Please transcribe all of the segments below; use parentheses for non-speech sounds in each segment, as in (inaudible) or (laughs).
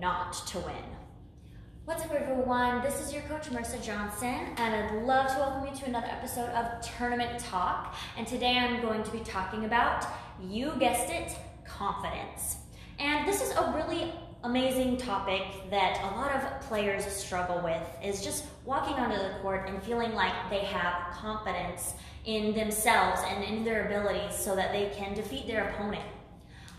not to win. What's up, everyone? This is your coach, Marissa Johnson, and I'd love to welcome you to another episode of Tournament Talk. And today I'm going to be talking about, you guessed it, confidence. And this is a really amazing topic that a lot of players struggle with is just walking onto the court and feeling like they have confidence in themselves and in their abilities so that they can defeat their opponent.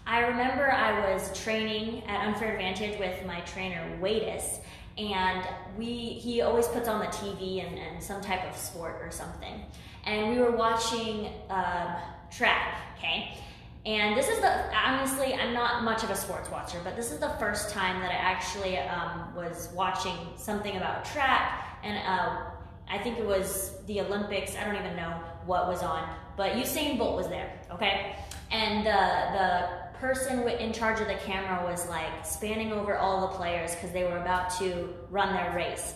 I remember I was training at Unfair Advantage with my trainer, Wadis, and we he always puts on the TV and, and some type of sport or something. And we were watching uh, track, okay? And this is the, honestly, I'm not much of a sports watcher, but this is the first time that I actually um, was watching something about track. And uh, I think it was the Olympics. I don't even know what was on, but Usain Bolt was there, okay? And the, the person in charge of the camera was like spanning over all the players because they were about to run their race.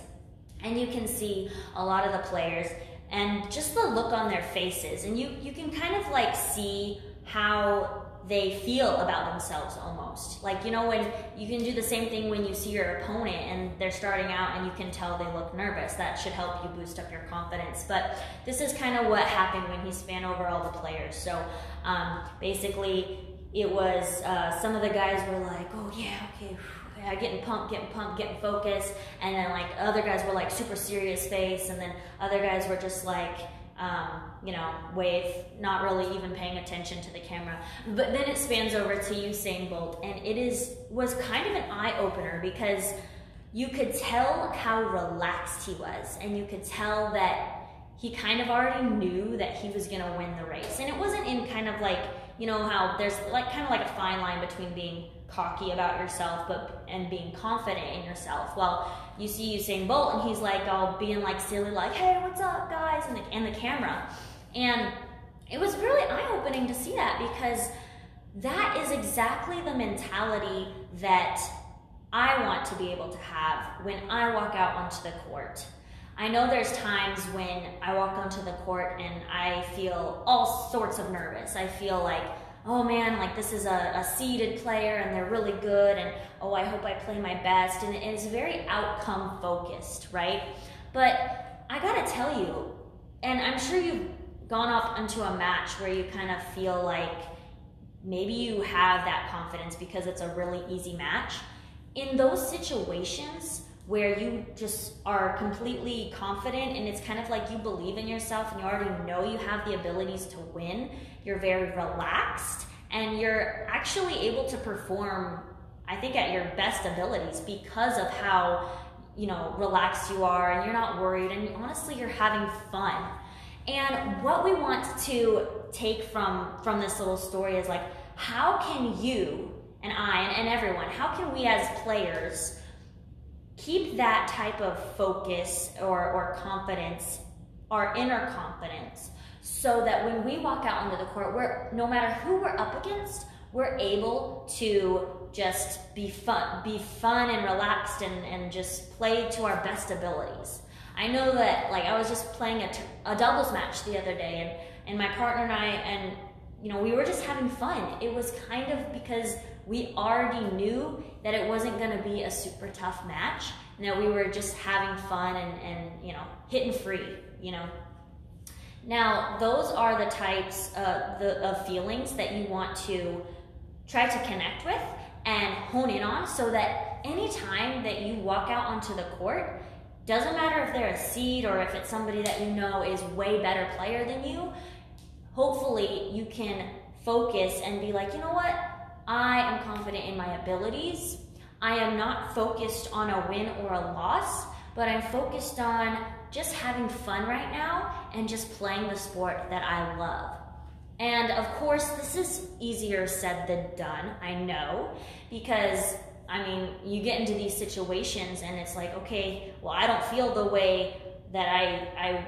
And you can see a lot of the players and just the look on their faces. And you, you can kind of like see how they feel about themselves almost. Like, you know, when you can do the same thing when you see your opponent and they're starting out and you can tell they look nervous. That should help you boost up your confidence. But this is kind of what happened when he span over all the players. So um, basically, it was uh, some of the guys were like, oh, yeah, okay. Yeah, getting pumped, getting pumped, getting focused, and then like other guys were like super serious face, and then other guys were just like, um, you know, wave, not really even paying attention to the camera. But then it spans over to Usain Bolt, and it is was kind of an eye opener because you could tell how relaxed he was, and you could tell that he kind of already knew that he was going to win the race. And it wasn't in kind of like, you know, how there's like kind of like a fine line between being cocky about yourself but and being confident in yourself. Well, you see Usain Bolt and he's like all being like silly, like, hey, what's up, guys, and the, and the camera. And it was really eye-opening to see that because that is exactly the mentality that I want to be able to have when I walk out onto the court. I know there's times when I walk onto the court and I feel all sorts of nervous. I feel like, oh man, like this is a, a seeded player and they're really good, and oh, I hope I play my best. And it's very outcome focused, right? But I gotta tell you, and I'm sure you've gone up into a match where you kind of feel like maybe you have that confidence because it's a really easy match. In those situations, where you just are completely confident and it's kind of like you believe in yourself and you already know you have the abilities to win. You're very relaxed and you're actually able to perform, I think, at your best abilities because of how, you know, relaxed you are and you're not worried and honestly, you're having fun. And what we want to take from from this little story is like, how can you and I and, and everyone, how can we as players keep that type of focus or, or confidence, our inner confidence, so that when we walk out onto the court, we're no matter who we're up against, we're able to just be fun, be fun and relaxed and, and just play to our best abilities. I know that like I was just playing a, a doubles match the other day and, and my partner and I and you know we were just having fun. It was kind of because we already knew that it wasn't going to be a super tough match and that we were just having fun and, and you know hitting free you know? Now those are the types uh, the, of feelings that you want to try to connect with and hone in on so that anytime that you walk out onto the court doesn't matter if they're a seed or if it's somebody that you know is way better player than you hopefully you can focus and be like you know what I am confident in my abilities. I am not focused on a win or a loss, but I'm focused on just having fun right now and just playing the sport that I love. And of course, this is easier said than done, I know, because I mean, you get into these situations and it's like, okay, well, I don't feel the way that I, I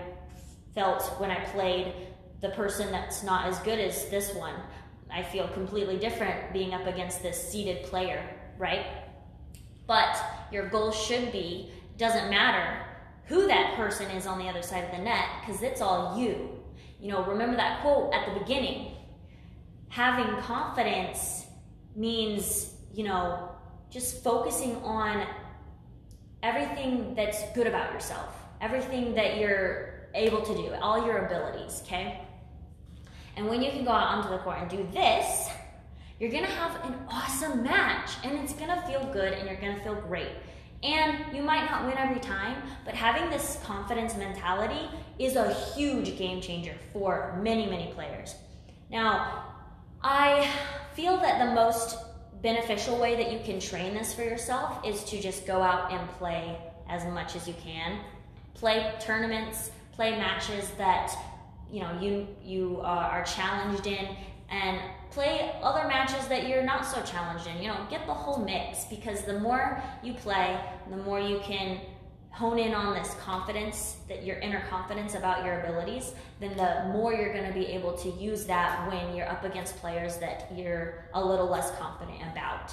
felt when I played the person that's not as good as this one. I feel completely different being up against this seeded player, right? But your goal should be doesn't matter who that person is on the other side of the net because it's all you. You know, remember that quote at the beginning. Having confidence means, you know, just focusing on everything that's good about yourself, everything that you're able to do, all your abilities, okay? And when you can go out onto the court and do this, you're gonna have an awesome match and it's gonna feel good and you're gonna feel great. And you might not win every time, but having this confidence mentality is a huge game changer for many, many players. Now, I feel that the most beneficial way that you can train this for yourself is to just go out and play as much as you can. Play tournaments, play matches that you know you you uh, are challenged in and play other matches that you're not so challenged in. You know, get the whole mix because the more you play, the more you can hone in on this confidence that your inner confidence about your abilities, then the more you're going to be able to use that when you're up against players that you're a little less confident about.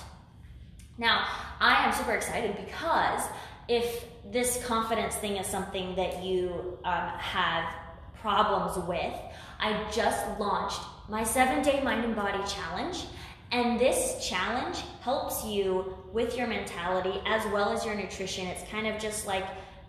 Now, I am super excited because if this confidence thing is something that you um, have problems with, I just launched my seven day mind and body challenge. And this challenge helps you with your mentality as well as your nutrition. It's kind of just like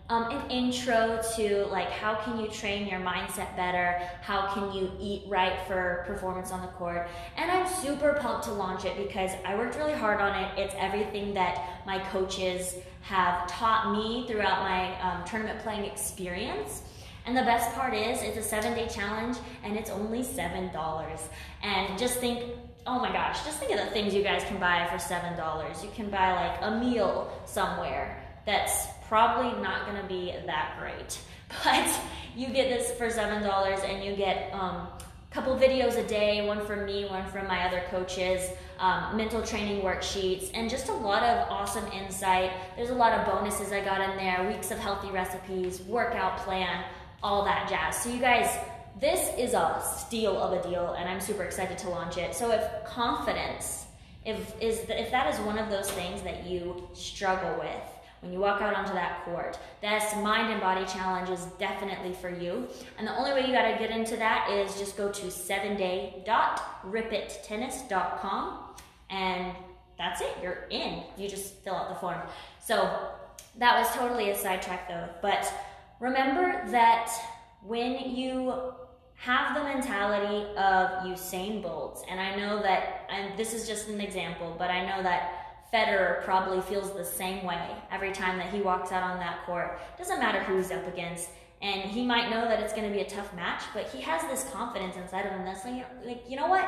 um, an intro to like how can you train your mindset better how can you eat right for performance on the court and i'm super pumped to launch it because i worked really hard on it it's everything that my coaches have taught me throughout my um, tournament playing experience and the best part is, it's a seven day challenge and it's only $7. And just think, oh my gosh, just think of the things you guys can buy for $7. You can buy like a meal somewhere that's probably not gonna be that great. (laughs) But you get this for $7 and you get um, a couple videos a day, one from me, one from my other coaches, um, mental training worksheets, and just a lot of awesome insight. There's a lot of bonuses I got in there, weeks of healthy recipes, workout plan, all that jazz. So you guys, this is a steal of a deal and I'm super excited to launch it. So if confidence, if, is, if that is one of those things that you struggle with, when you walk out onto that court. This mind and body challenge is definitely for you. And the only way you gotta get into that is just go to 7day.ripittennis.com and that's it, you're in. You just fill out the form. So that was totally a sidetrack though, but Remember that when you have the mentality of Usain Bolt, and I know that, and this is just an example, but I know that Federer probably feels the same way every time that he walks out on that court. Doesn't matter who he's up against, and he might know that it's going to be a tough match, but he has this confidence inside of him that's like, like, you know what?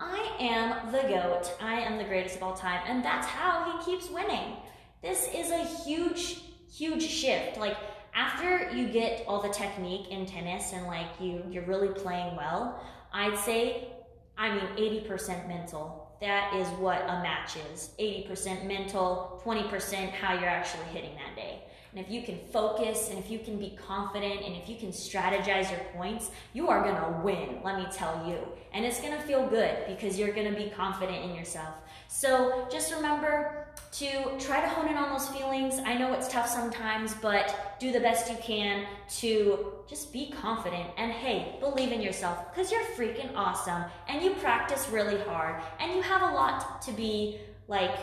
I am the GOAT. I am the greatest of all time. And that's how he keeps winning. This is a huge, huge shift. Like, after you get all the technique in tennis and like you you're really playing well, I'd say I mean 80% mental. That is what a match is. 80% mental, 20% how you're actually hitting that day. And if you can focus and if you can be confident and if you can strategize your points, you are going to win, let me tell you. And it's going to feel good because you're going to be confident in yourself. So just remember to try to hone in on those feelings. Tough sometimes, but do the best you can to just be confident. And hey, believe in yourself because you're freaking awesome and you practice really hard and you have a lot to be like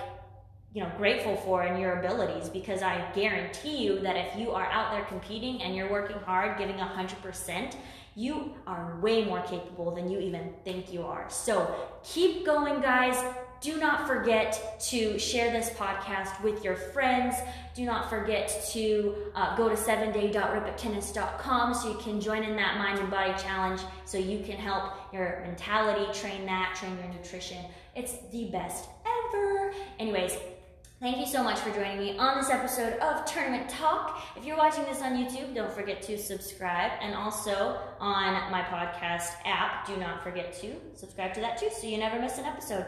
you know grateful for in your abilities because i guarantee you that if you are out there competing and you're working hard giving 100% you are way more capable than you even think you are. So keep going guys do not forget to share this podcast with your friends. Do not forget to uh, go to 7day.ripittennis.com so you can join in that mind and body challenge so you can help your mentality, train that, train your nutrition. It's the best ever. Anyways, Thank you so much for joining me on this episode of Tournament Talk. If you're watching this on YouTube, don't forget to subscribe. And also on my podcast app, do not forget to subscribe to that too so you never miss an episode.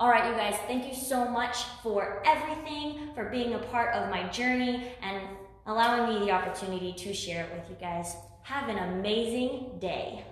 All right, you guys, thank you so much for everything, for being a part of my journey, and allowing me the opportunity to share it with you guys. Have an amazing day.